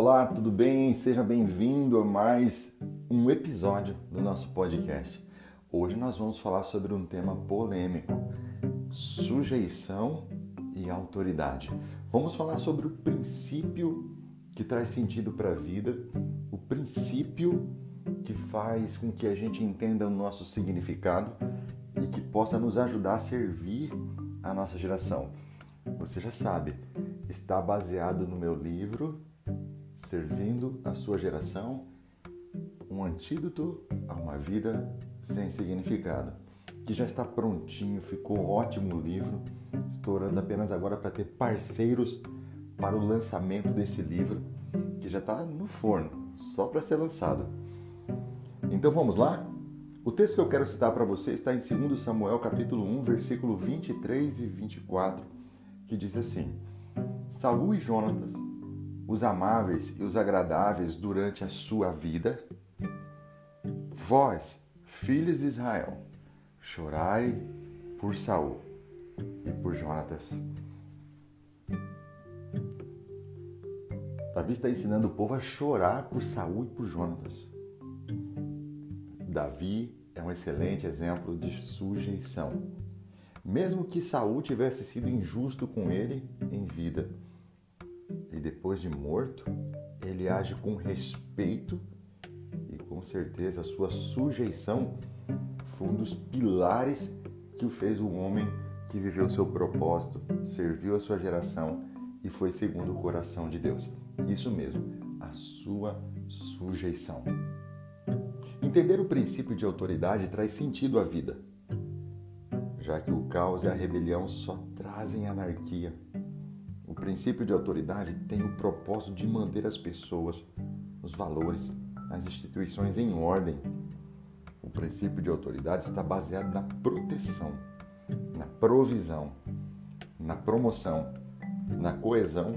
Olá, tudo bem? Seja bem-vindo a mais um episódio do nosso podcast. Hoje nós vamos falar sobre um tema polêmico: sujeição e autoridade. Vamos falar sobre o princípio que traz sentido para a vida, o princípio que faz com que a gente entenda o nosso significado e que possa nos ajudar a servir a nossa geração. Você já sabe, está baseado no meu livro Servindo a Sua Geração um antídoto a uma vida sem significado, que já está prontinho, ficou ótimo o livro. Estou orando apenas agora para ter parceiros para o lançamento desse livro, que já está no forno, só para ser lançado. Então vamos lá? O texto que eu quero citar para você está em 2 Samuel capítulo 1, versículo 23 e 24, que diz assim: Saul e Jonatas, os amáveis e os agradáveis durante a sua vida, vós, filhos de Israel, chorai por Saul e por Jonatas. Davi está ensinando o povo a chorar por Saul e por Jonatas. Davi é um excelente exemplo de sujeição. Mesmo que Saul tivesse sido injusto com ele em vida e depois de morto, ele age com respeito e com certeza a sua sujeição foi um dos pilares que o fez um homem que viveu seu propósito, serviu a sua geração e foi segundo o coração de Deus. Isso mesmo, a sua sujeição. Entender o princípio de autoridade traz sentido à vida, já que o caos e a rebelião só trazem anarquia. Princípio de autoridade tem o propósito de manter as pessoas, os valores, as instituições em ordem. O princípio de autoridade está baseado na proteção, na provisão, na promoção, na coesão,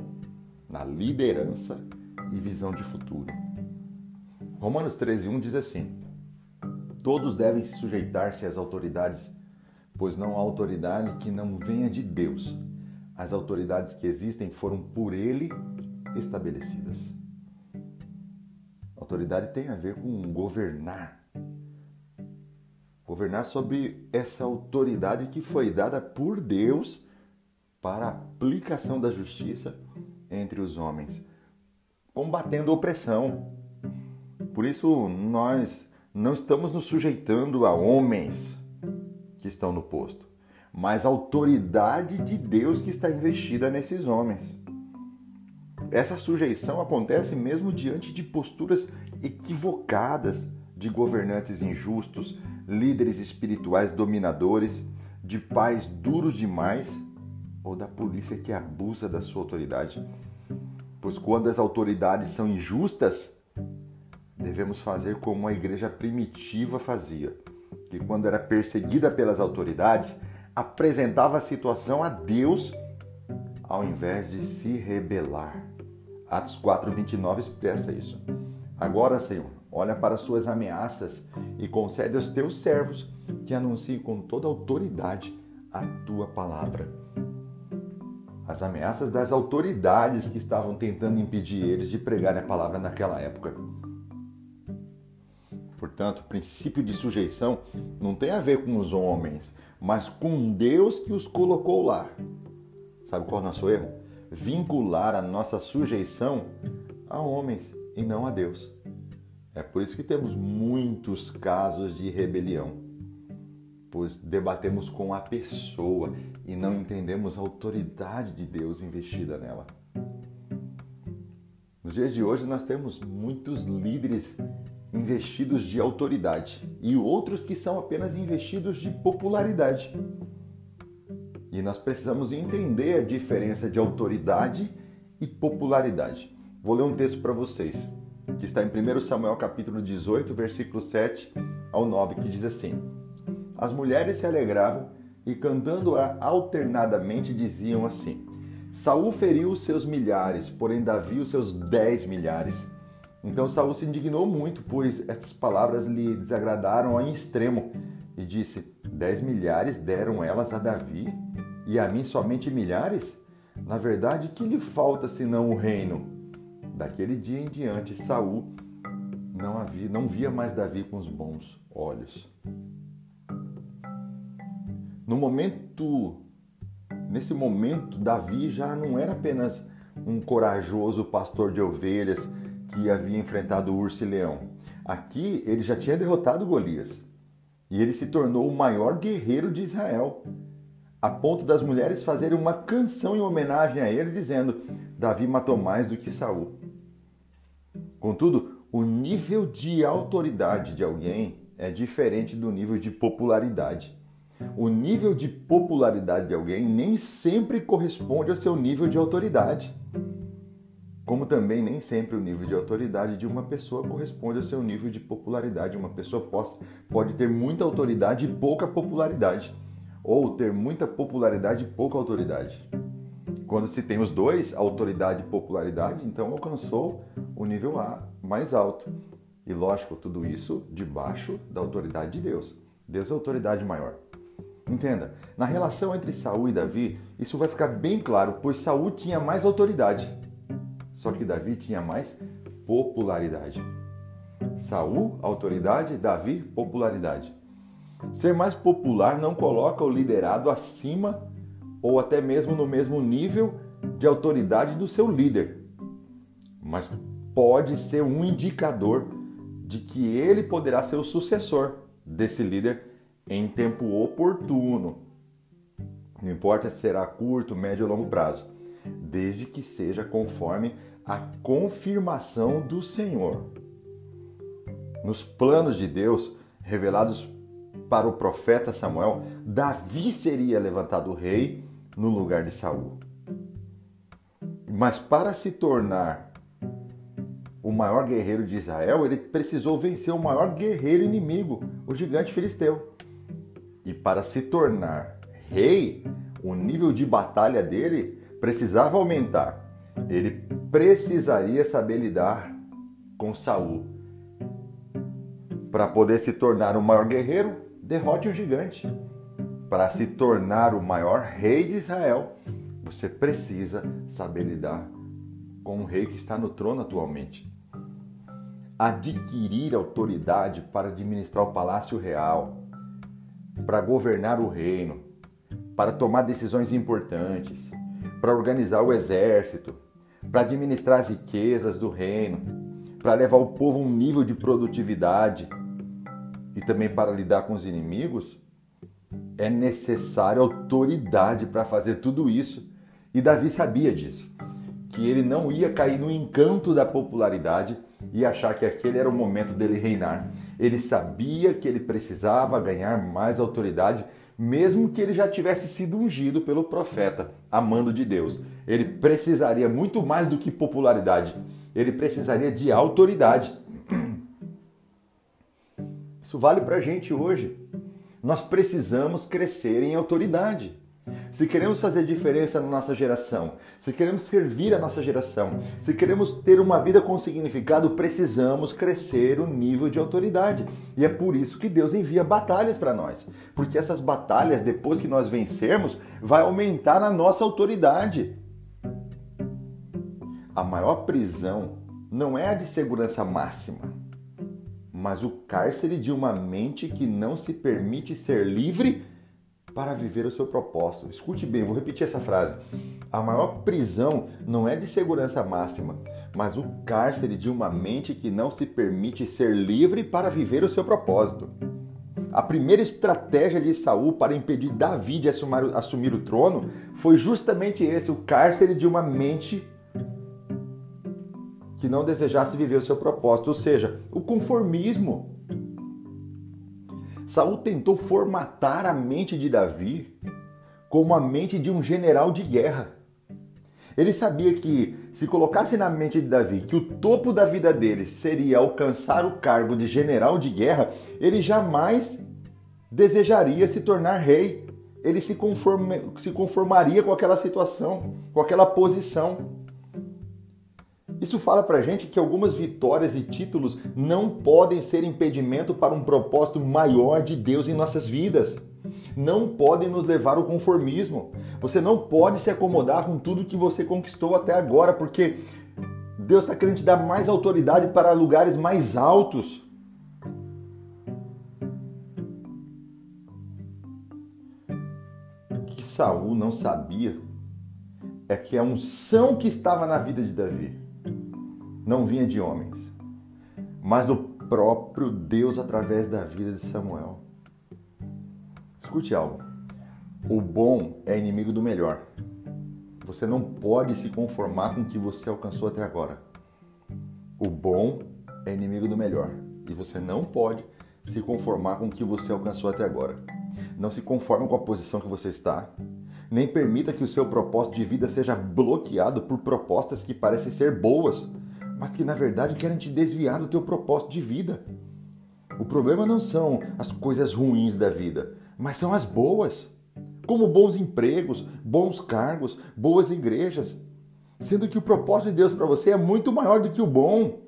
na liderança e visão de futuro. Romanos 13:1 diz assim: Todos devem sujeitar-se às autoridades, pois não há autoridade que não venha de Deus. As autoridades que existem foram por ele estabelecidas. Autoridade tem a ver com governar. Governar sobre essa autoridade que foi dada por Deus para a aplicação da justiça entre os homens, combatendo a opressão. Por isso, nós não estamos nos sujeitando a homens que estão no posto, mas a autoridade de Deus que está investida nesses homens. Essa sujeição acontece mesmo diante de posturas equivocadas de governantes injustos, líderes espirituais dominadores, de pais duros demais ou da polícia que abusa da sua autoridade. Pois quando as autoridades são injustas, devemos fazer como a igreja primitiva fazia, que quando era perseguida pelas autoridades, apresentava a situação a Deus ao invés de se rebelar. Atos 4:29 expressa isso. Agora, Senhor, olha para as suas ameaças e concede aos teus servos que anunciem com toda autoridade a tua palavra. As ameaças das autoridades que estavam tentando impedir eles de pregar a palavra naquela época. Portanto, o princípio de sujeição não tem a ver com os homens, mas com Deus que os colocou lá. Sabe qual é o nosso erro? Vincular a nossa sujeição a homens e não a Deus. É por isso que temos muitos casos de rebelião, pois debatemos com a pessoa e não entendemos a autoridade de Deus investida nela. Nos dias de hoje, nós temos muitos líderes investidos de autoridade e outros que são apenas investidos de popularidade. E nós precisamos entender a diferença de autoridade e popularidade. Vou ler um texto para vocês, que está em 1 Samuel capítulo 18, versículo 7 ao 9, que diz assim: As mulheres se alegravam e cantando alternadamente diziam assim: Saul feriu os seus milhares, porém Davi os seus dez milhares. Então Saul se indignou muito, pois estas palavras lhe desagradaram em extremo, e disse: Dez milhares deram elas a Davi, e a mim somente milhares? Na verdade, que lhe falta senão o reino? Daquele dia em diante, Saul não, havia, não via mais Davi com os bons olhos. No momento, nesse momento, Davi já não era apenas um corajoso pastor de ovelhas que havia enfrentado o urso e leão. Aqui ele já tinha derrotado Golias e ele se tornou o maior guerreiro de Israel, a ponto das mulheres fazerem uma canção em homenagem a ele, dizendo: Davi matou mais do que Saul. Contudo, o nível de autoridade de alguém é diferente do nível de popularidade. O nível de popularidade de alguém nem sempre corresponde ao seu nível de autoridade. Como também nem sempre o nível de autoridade de uma pessoa corresponde ao seu nível de popularidade. Uma pessoa pode ter muita autoridade e pouca popularidade, ou ter muita popularidade e pouca autoridade. Quando se tem os dois, autoridade e popularidade, então alcançou o nível A mais alto. E lógico, tudo isso debaixo da autoridade de Deus. Deus é a autoridade maior. Entenda, na relação entre Saul e Davi, isso vai ficar bem claro, pois Saul tinha mais autoridade. Só que Davi tinha mais popularidade. Saul, autoridade, Davi, popularidade. Ser mais popular não coloca o liderado acima ou até mesmo no mesmo nível de autoridade do seu líder, mas pode ser um indicador de que ele poderá ser o sucessor desse líder em tempo oportuno. Não importa se será curto, médio ou longo prazo, desde que seja conforme a confirmação do Senhor. Nos planos de Deus revelados para o profeta Samuel, Davi seria levantado rei no lugar de Saul. Mas para se tornar o maior guerreiro de Israel, ele precisou vencer o maior guerreiro inimigo, o gigante filisteu. E para se tornar rei, o nível de batalha dele precisava aumentar. Ele precisaria saber lidar com Saul. Para poder se tornar o maior guerreiro, derrote o gigante para se tornar o maior rei de Israel, você precisa saber lidar com o rei que está no trono atualmente. Adquirir autoridade para administrar o palácio real, para governar o reino, para tomar decisões importantes, para organizar o exército, para administrar as riquezas do reino, para levar o povo a um nível de produtividade e também para lidar com os inimigos, é necessária autoridade para fazer tudo isso. E Davi sabia disso, que ele não ia cair no encanto da popularidade e achar que aquele era o momento dele reinar. Ele sabia que ele precisava ganhar mais autoridade, mesmo que ele já tivesse sido ungido pelo profeta, amando de Deus. Ele precisaria muito mais do que popularidade, ele precisaria de autoridade. Isso vale para a gente hoje. Nós precisamos crescer em autoridade. Se queremos fazer diferença na nossa geração, se queremos servir a nossa geração, se queremos ter uma vida com significado, precisamos crescer o nível de autoridade. E é por isso que Deus envia batalhas para nós. Porque essas batalhas, depois que nós vencermos, vai aumentar a nossa autoridade. A maior prisão não é a de segurança máxima mas o cárcere de uma mente que não se permite ser livre para viver o seu propósito. Escute bem, vou repetir essa frase. A maior prisão não é de segurança máxima, mas o cárcere de uma mente que não se permite ser livre para viver o seu propósito. A primeira estratégia de Saul para impedir Davi de assumir, assumir o trono foi justamente esse, o cárcere de uma mente que não desejasse viver o seu propósito, ou seja, o conformismo. Saul tentou formatar a mente de Davi como a mente de um general de guerra. Ele sabia que se colocasse na mente de Davi que o topo da vida dele seria alcançar o cargo de general de guerra, ele jamais desejaria se tornar rei. Ele se, conforme, se conformaria com aquela situação, com aquela posição. Isso fala pra gente que algumas vitórias e títulos não podem ser impedimento para um propósito maior de Deus em nossas vidas. Não podem nos levar ao conformismo. Você não pode se acomodar com tudo que você conquistou até agora, porque Deus está querendo te dar mais autoridade para lugares mais altos. O que Saul não sabia é que a unção que estava na vida de Davi não vinha de homens, mas do próprio Deus através da vida de Samuel. Escute algo. O bom é inimigo do melhor. Você não pode se conformar com o que você alcançou até agora. O bom é inimigo do melhor. E você não pode se conformar com o que você alcançou até agora. Não se conforme com a posição que você está. Nem permita que o seu propósito de vida seja bloqueado por propostas que parecem ser boas, mas que na verdade querem te desviar do teu propósito de vida. O problema não são as coisas ruins da vida, mas são as boas como bons empregos, bons cargos, boas igrejas, sendo que o propósito de Deus para você é muito maior do que o bom.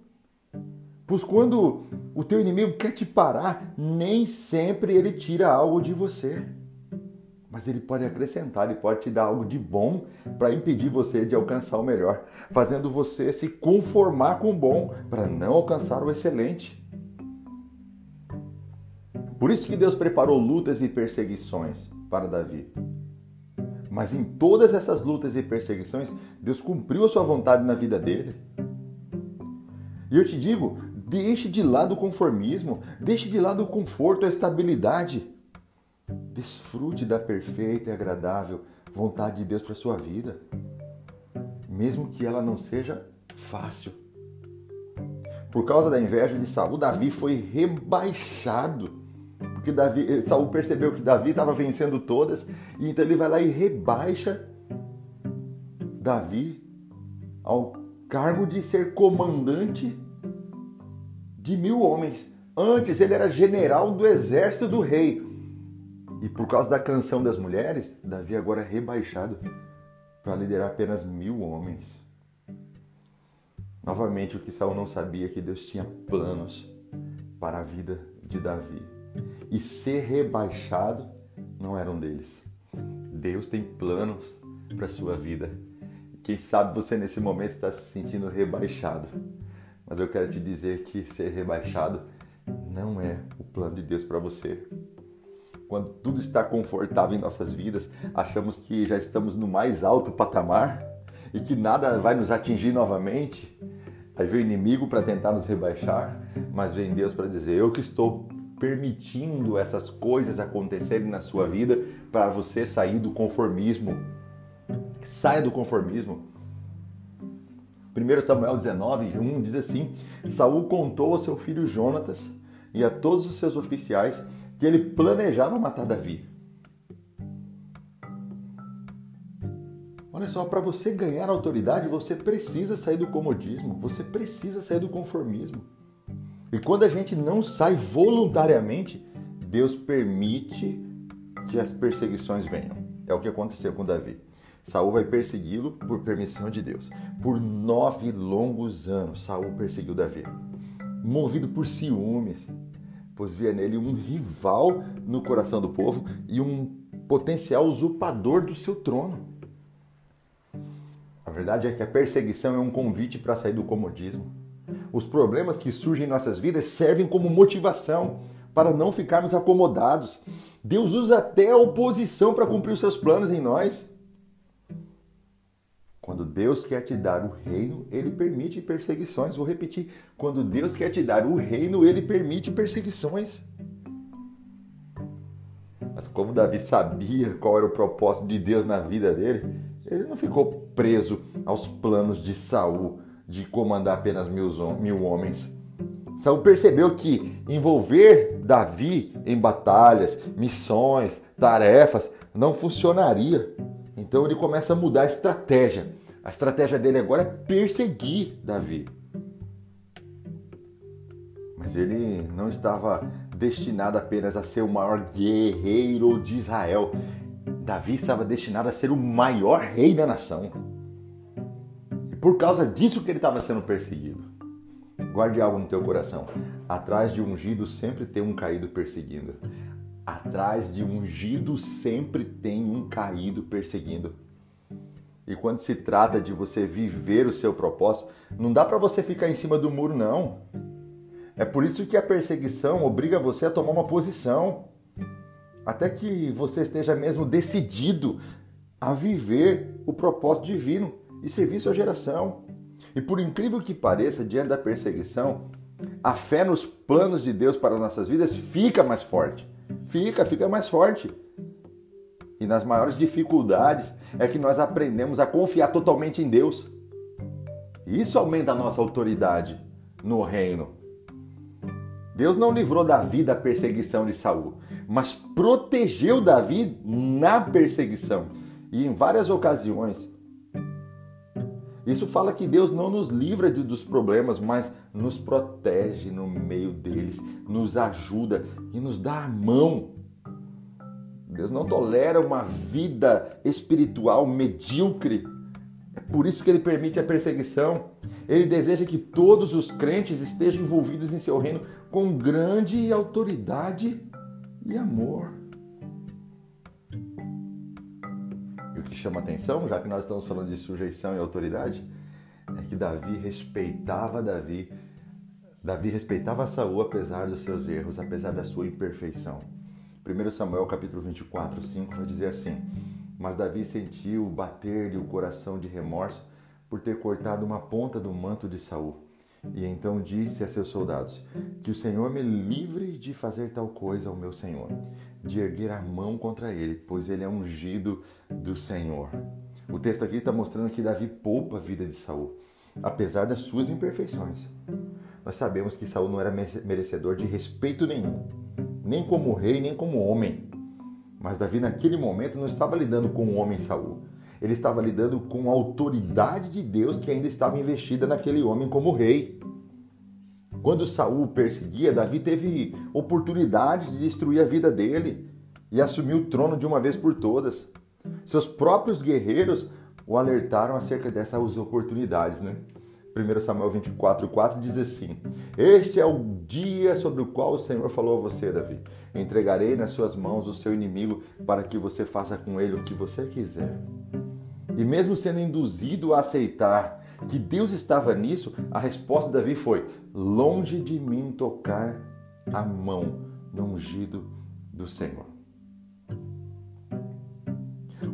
Pois quando o teu inimigo quer te parar, nem sempre ele tira algo de você. Mas ele pode acrescentar, ele pode te dar algo de bom para impedir você de alcançar o melhor, fazendo você se conformar com o bom para não alcançar o excelente. Por isso que Deus preparou lutas e perseguições para Davi. Mas em todas essas lutas e perseguições, Deus cumpriu a sua vontade na vida dele. E eu te digo, deixe de lado o conformismo, deixe de lado o conforto, a estabilidade. Desfrute da perfeita e agradável vontade de Deus para sua vida, mesmo que ela não seja fácil. Por causa da inveja de Saul, Davi foi rebaixado porque Davi, eh, Saul percebeu que Davi estava vencendo todas, e então ele vai lá e rebaixa Davi ao cargo de ser comandante de mil homens. Antes ele era general do exército do rei. E por causa da canção das mulheres, Davi agora é rebaixado para liderar apenas mil homens. Novamente, o que Saul não sabia é que Deus tinha planos para a vida de Davi e ser rebaixado não era um deles. Deus tem planos para sua vida. Quem sabe você nesse momento está se sentindo rebaixado. Mas eu quero te dizer que ser rebaixado não é o plano de Deus para você. Quando tudo está confortável em nossas vidas, achamos que já estamos no mais alto patamar e que nada vai nos atingir novamente. Aí vem o inimigo para tentar nos rebaixar, mas vem Deus para dizer: Eu que estou permitindo essas coisas acontecerem na sua vida para você sair do conformismo. Saia do conformismo. 1 Samuel 19, 1 diz assim: Saul contou ao seu filho Jonatas e a todos os seus oficiais que ele planejava matar Davi. Olha só, para você ganhar autoridade, você precisa sair do comodismo, você precisa sair do conformismo. E quando a gente não sai voluntariamente, Deus permite que as perseguições venham. É o que aconteceu com Davi. Saul vai persegui-lo por permissão de Deus. Por nove longos anos, Saul perseguiu Davi, movido por ciúmes, pois via nele um rival no coração do povo e um potencial usurpador do seu trono. A verdade é que a perseguição é um convite para sair do comodismo os problemas que surgem em nossas vidas servem como motivação para não ficarmos acomodados. Deus usa até a oposição para cumprir os seus planos em nós. Quando Deus quer te dar o reino, ele permite perseguições. Vou repetir: quando Deus quer te dar o reino, ele permite perseguições. Mas como Davi sabia qual era o propósito de Deus na vida dele, ele não ficou preso aos planos de Saul, de comandar apenas mil, homens. Saul percebeu que envolver Davi em batalhas, missões, tarefas não funcionaria. Então ele começa a mudar a estratégia. A estratégia dele agora é perseguir Davi. Mas ele não estava destinado apenas a ser o maior guerreiro de Israel. Davi estava destinado a ser o maior rei da nação por causa disso que ele estava sendo perseguido. Guarde algo no teu coração. Atrás de ungido sempre tem um caído perseguindo. Atrás de ungido sempre tem um caído perseguindo. E quando se trata de você viver o seu propósito, não dá para você ficar em cima do muro, não. É por isso que a perseguição obriga você a tomar uma posição, até que você esteja mesmo decidido a viver o propósito divino e servir sua geração. E por incrível que pareça, diante da perseguição, a fé nos planos de Deus para nossas vidas fica mais forte. Fica, fica mais forte. E nas maiores dificuldades é que nós aprendemos a confiar totalmente em Deus. Isso aumenta a nossa autoridade no reino. Deus não livrou Davi da perseguição de Saul, mas protegeu Davi na perseguição. E em várias ocasiões, isso fala que Deus não nos livra de, dos problemas, mas nos protege no meio deles, nos ajuda e nos dá a mão. Deus não tolera uma vida espiritual medíocre. É por isso que ele permite a perseguição. Ele deseja que todos os crentes estejam envolvidos em seu reino com grande autoridade e amor. O que chama atenção, já que nós estamos falando de sujeição e autoridade, é que Davi respeitava Davi. Davi respeitava Saul apesar dos seus erros, apesar da sua imperfeição. 1 Samuel capítulo 24, 5 vai dizer assim: Mas Davi sentiu bater-lhe o coração de remorso por ter cortado uma ponta do manto de Saul. E então disse a seus soldados: Que o Senhor me livre de fazer tal coisa ao meu Senhor, de erguer a mão contra ele, pois ele é ungido do Senhor. O texto aqui está mostrando que Davi poupa a vida de Saul, apesar das suas imperfeições. Nós sabemos que Saul não era merecedor de respeito nenhum, nem como rei, nem como homem. Mas Davi naquele momento não estava lidando com o homem Saul, ele estava lidando com a autoridade de Deus que ainda estava investida naquele homem como rei. Quando Saul perseguia, Davi teve oportunidade de destruir a vida dele e assumir o trono de uma vez por todas. Seus próprios guerreiros o alertaram acerca dessas oportunidades, né? 1 Samuel 24, 4 diz assim: Este é o dia sobre o qual o Senhor falou a você, Davi. Entregarei nas suas mãos o seu inimigo para que você faça com ele o que você quiser. E mesmo sendo induzido a aceitar que Deus estava nisso, a resposta de Davi foi: Longe de mim tocar a mão no ungido do Senhor.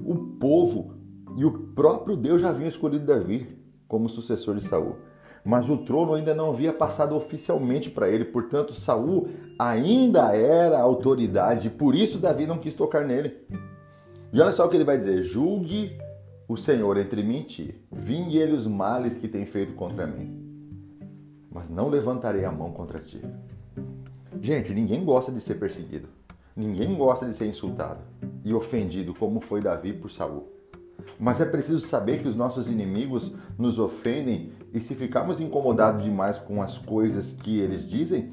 O povo e o próprio Deus já haviam escolhido Davi como sucessor de Saul. Mas o trono ainda não havia passado oficialmente para ele, portanto, Saul ainda era autoridade, por isso Davi não quis tocar nele. E olha só o que ele vai dizer: julgue o Senhor entre mim e ti. Vingue ele os males que tem feito contra mim. Mas não levantarei a mão contra ti. Gente, ninguém gosta de ser perseguido. Ninguém gosta de ser insultado e ofendido como foi Davi por Saul. Mas é preciso saber que os nossos inimigos nos ofendem e se ficarmos incomodados demais com as coisas que eles dizem,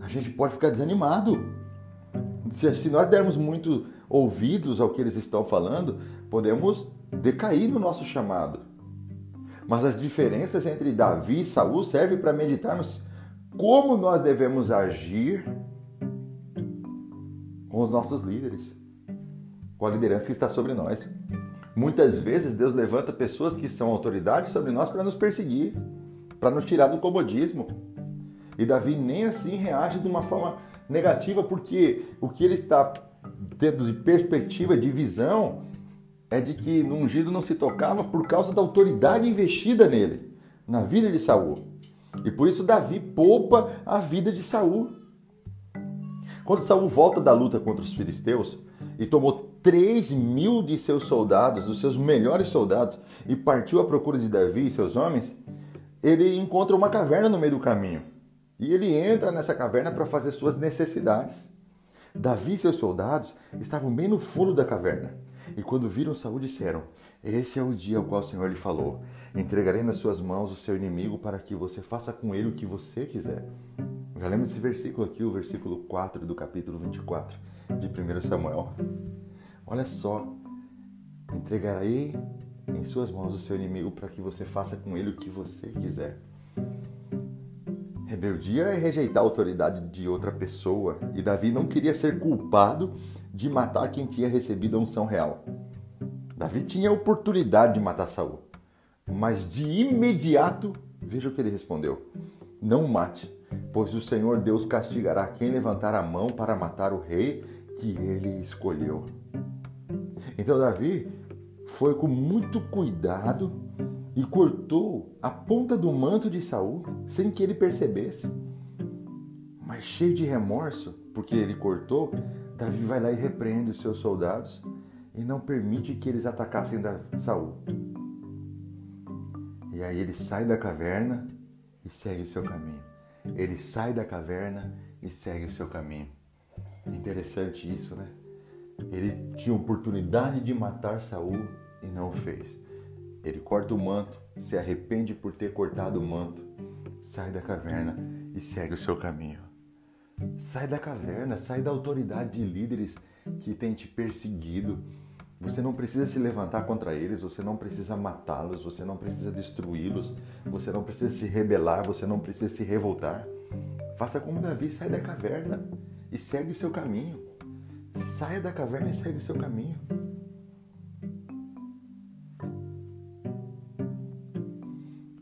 a gente pode ficar desanimado. Se, nós dermos muito ouvidos ao que eles estão falando, podemos decair no nosso chamado. Mas as diferenças entre Davi e Saul servem para meditarmos como nós devemos agir com os nossos líderes, com a liderança que está sobre nós. Muitas vezes Deus levanta pessoas que são autoridades sobre nós para nos perseguir, para nos tirar do comodismo. E Davi nem assim reage de uma forma negativa, porque o que ele está tendo de perspectiva, de visão, é de que no ungido não se tocava por causa da autoridade investida nele, na vida de Saul. E por isso Davi poupa a vida de Saul. Quando Saul volta da luta contra os filisteus e tomou 3 mil de seus soldados, dos seus melhores soldados, e partiu à procura de Davi e seus homens, ele encontra uma caverna no meio do caminho. E ele entra nessa caverna para fazer suas necessidades. Davi e seus soldados estavam bem no fundo da caverna. E quando viram Saul, disseram: Este é o dia ao qual o Senhor lhe falou. Entregarei nas suas mãos o seu inimigo para que você faça com ele o que você quiser. Já lembra esse versículo aqui, o versículo 4 do capítulo 24 de 1 Samuel. Olha só, entregarei em suas mãos o seu inimigo para que você faça com ele o que você quiser. Rebeldia é rejeitar a autoridade de outra pessoa, e Davi não queria ser culpado de matar quem tinha recebido a unção real. Davi tinha a oportunidade de matar Saul, mas de imediato, veja o que ele respondeu: Não mate, pois o Senhor Deus castigará quem levantar a mão para matar o rei que ele escolheu. Então Davi foi com muito cuidado e cortou a ponta do manto de Saul sem que ele percebesse. Mas cheio de remorso, porque ele cortou, Davi vai lá e repreende os seus soldados e não permite que eles atacassem Saul. E aí ele sai da caverna e segue o seu caminho. Ele sai da caverna e segue o seu caminho. Interessante isso, né? Ele tinha oportunidade de matar Saul e não o fez. Ele corta o manto, se arrepende por ter cortado o manto, sai da caverna e segue o seu caminho. Sai da caverna, sai da autoridade de líderes que têm te perseguido. Você não precisa se levantar contra eles, você não precisa matá-los, você não precisa destruí-los, você não precisa se rebelar, você não precisa se revoltar. Faça como Davi, sai da caverna e segue o seu caminho. Saia da caverna e segue o seu caminho.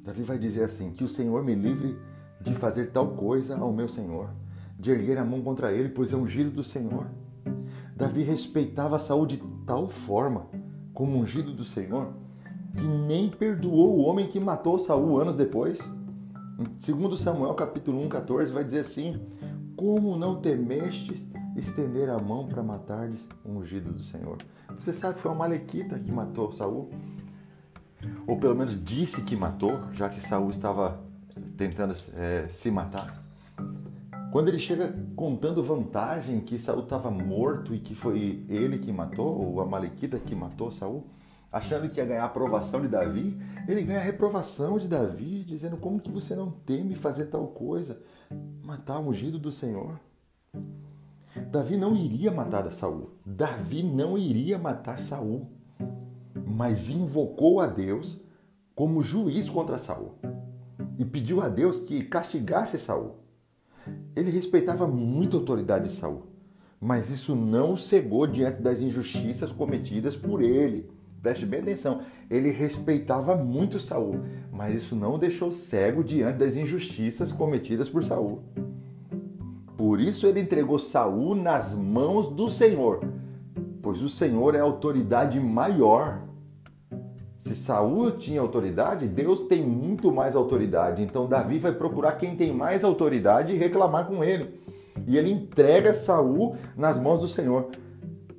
Davi vai dizer assim: Que o Senhor me livre de fazer tal coisa ao meu Senhor, de erguer a mão contra ele, pois é ungido do Senhor. Davi respeitava a saúde de tal forma, como ungido do Senhor, que nem perdoou o homem que matou Saul anos depois. Segundo Samuel capítulo 1, 14, vai dizer assim: Como não temestes estender a mão para matar-lhes o ungido do Senhor? Você sabe que foi uma malequita que matou Saul? Ou pelo menos disse que matou, já que Saul estava tentando é, se matar. Quando ele chega contando vantagem que Saul estava morto e que foi ele que matou, ou a Malequita que matou Saul, achando que ia ganhar a aprovação de Davi, ele ganha a reprovação de Davi, dizendo como que você não teme fazer tal coisa, matar o ungido do Senhor. Davi não iria matar Saul. Davi não iria matar Saul, mas invocou a Deus como juiz contra Saul e pediu a Deus que castigasse Saul. Ele respeitava muito a autoridade de Saul, mas isso não cegou diante das injustiças cometidas por ele. Preste bem atenção, ele respeitava muito Saul, mas isso não deixou cego diante das injustiças cometidas por Saul. Por isso ele entregou Saul nas mãos do Senhor, pois o Senhor é a autoridade maior se Saul tinha autoridade, Deus tem muito mais autoridade. Então Davi vai procurar quem tem mais autoridade e reclamar com ele. E ele entrega Saul nas mãos do Senhor.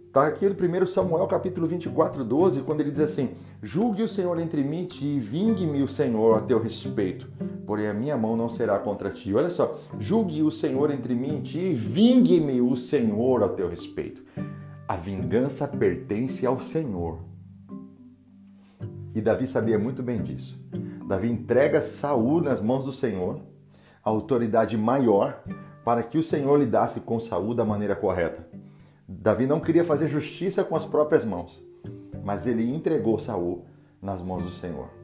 Está aqui no 1 Samuel capítulo 24, 12, quando ele diz assim: Julgue o Senhor entre mim e vingue-me o Senhor a teu respeito, porém a minha mão não será contra ti. Olha só, julgue o Senhor entre mim e vingue-me o Senhor a teu respeito. A vingança pertence ao Senhor. E Davi sabia muito bem disso. Davi entrega Saul nas mãos do Senhor, a autoridade maior, para que o Senhor lidasse com Saul da maneira correta. Davi não queria fazer justiça com as próprias mãos, mas ele entregou Saul nas mãos do Senhor.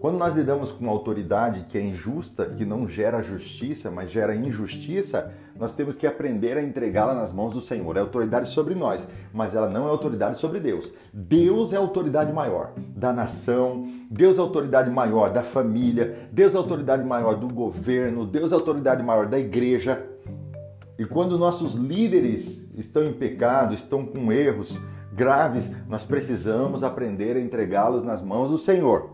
Quando nós lidamos com uma autoridade que é injusta, que não gera justiça, mas gera injustiça, nós temos que aprender a entregá-la nas mãos do Senhor. É autoridade sobre nós, mas ela não é autoridade sobre Deus. Deus é a autoridade maior da nação, Deus é a autoridade maior da família, Deus é a autoridade maior do governo, Deus é a autoridade maior da igreja. E quando nossos líderes estão em pecado, estão com erros graves, nós precisamos aprender a entregá-los nas mãos do Senhor.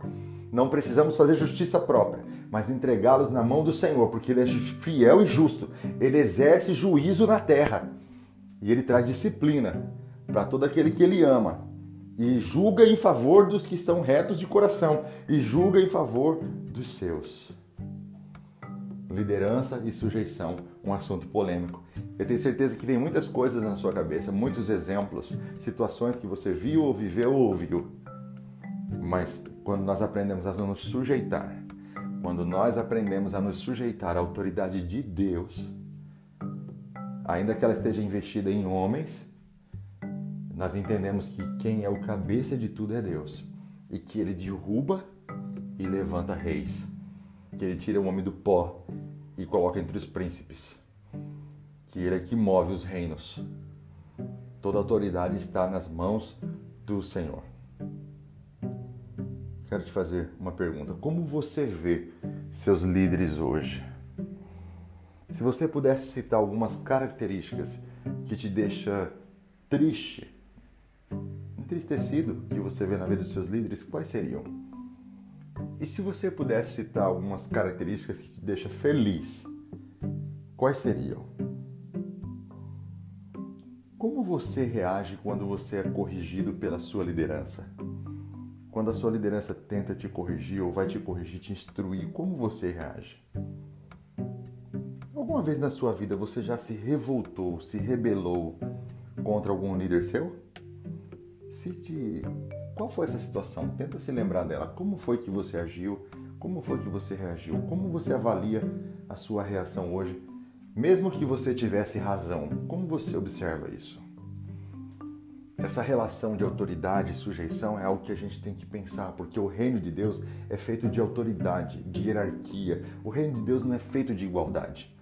Não precisamos fazer justiça própria, mas entregá-los na mão do Senhor, porque Ele é fiel e justo. Ele exerce juízo na terra e Ele traz disciplina para todo aquele que Ele ama. E julga em favor dos que são retos de coração e julga em favor dos seus. Liderança e sujeição, um assunto polêmico. Eu tenho certeza que tem muitas coisas na sua cabeça, muitos exemplos, situações que você viu ou viveu ou ouviu. Mas quando nós aprendemos a nos sujeitar, quando nós aprendemos a nos sujeitar à autoridade de Deus, ainda que ela esteja investida em homens, nós entendemos que quem é o cabeça de tudo é Deus e que ele derruba e levanta reis, que ele tira o homem do pó e coloca entre os príncipes, que ele é que move os reinos. Toda autoridade está nas mãos do Senhor. Quero te fazer uma pergunta. Como você vê seus líderes hoje? Se você pudesse citar algumas características que te deixa triste, entristecido que você vê na vida dos seus líderes, quais seriam? E se você pudesse citar algumas características que te deixa feliz, quais seriam? Como você reage quando você é corrigido pela sua liderança? Quando a sua liderança tenta te corrigir ou vai te corrigir, te instruir, como você reage? Alguma vez na sua vida você já se revoltou, se rebelou contra algum líder seu? Se te... Qual foi essa situação? Tenta se lembrar dela. Como foi que você agiu? Como foi que você reagiu? Como você avalia a sua reação hoje? Mesmo que você tivesse razão, como você observa isso? Essa relação de autoridade e sujeição é algo que a gente tem que pensar, porque o reino de Deus é feito de autoridade, de hierarquia. O reino de Deus não é feito de igualdade.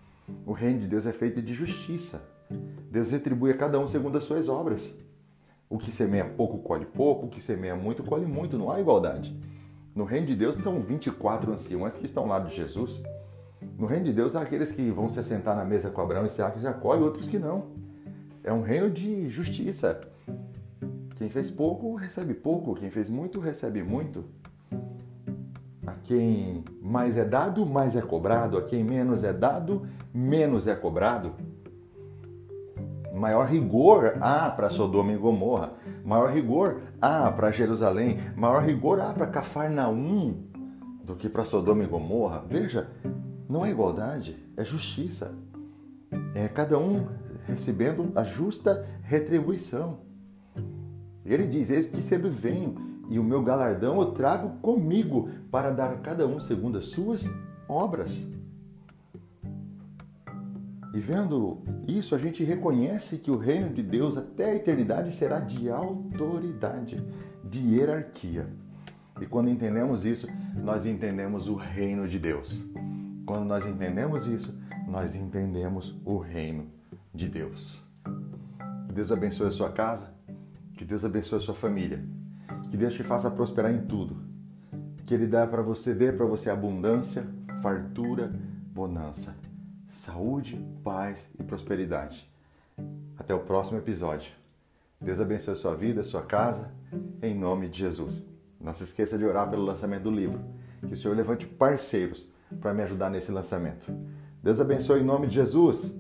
O reino de Deus é feito de justiça. Deus retribui a cada um segundo as suas obras. O que semeia pouco colhe pouco, o que semeia muito colhe muito, não há igualdade. No reino de Deus são 24 anciões que estão ao lado de Jesus. No reino de Deus há aqueles que vão se sentar na mesa com Abraão, Isaac e Jacó e outros que não. É um reino de justiça. Quem fez pouco recebe pouco, quem fez muito recebe muito. A quem mais é dado, mais é cobrado, a quem menos é dado, menos é cobrado. Maior rigor há para Sodoma e Gomorra, maior rigor há para Jerusalém, maior rigor há para Cafarnaum do que para Sodoma e Gomorra. Veja, não é igualdade, é justiça. É cada um recebendo a justa retribuição. Ele diz: Eis que cedo venho, e o meu galardão eu trago comigo para dar a cada um segundo as suas obras. E vendo isso, a gente reconhece que o reino de Deus até a eternidade será de autoridade, de hierarquia. E quando entendemos isso, nós entendemos o reino de Deus. Quando nós entendemos isso, nós entendemos o reino de Deus. Deus abençoe a sua casa, que Deus abençoe a sua família. Que Deus te faça prosperar em tudo. Que Ele dê para você, dê para você abundância, fartura, bonança, saúde, paz e prosperidade. Até o próximo episódio. Deus abençoe a sua vida, a sua casa, em nome de Jesus. Não se esqueça de orar pelo lançamento do livro. Que o Senhor levante parceiros para me ajudar nesse lançamento. Deus abençoe em nome de Jesus.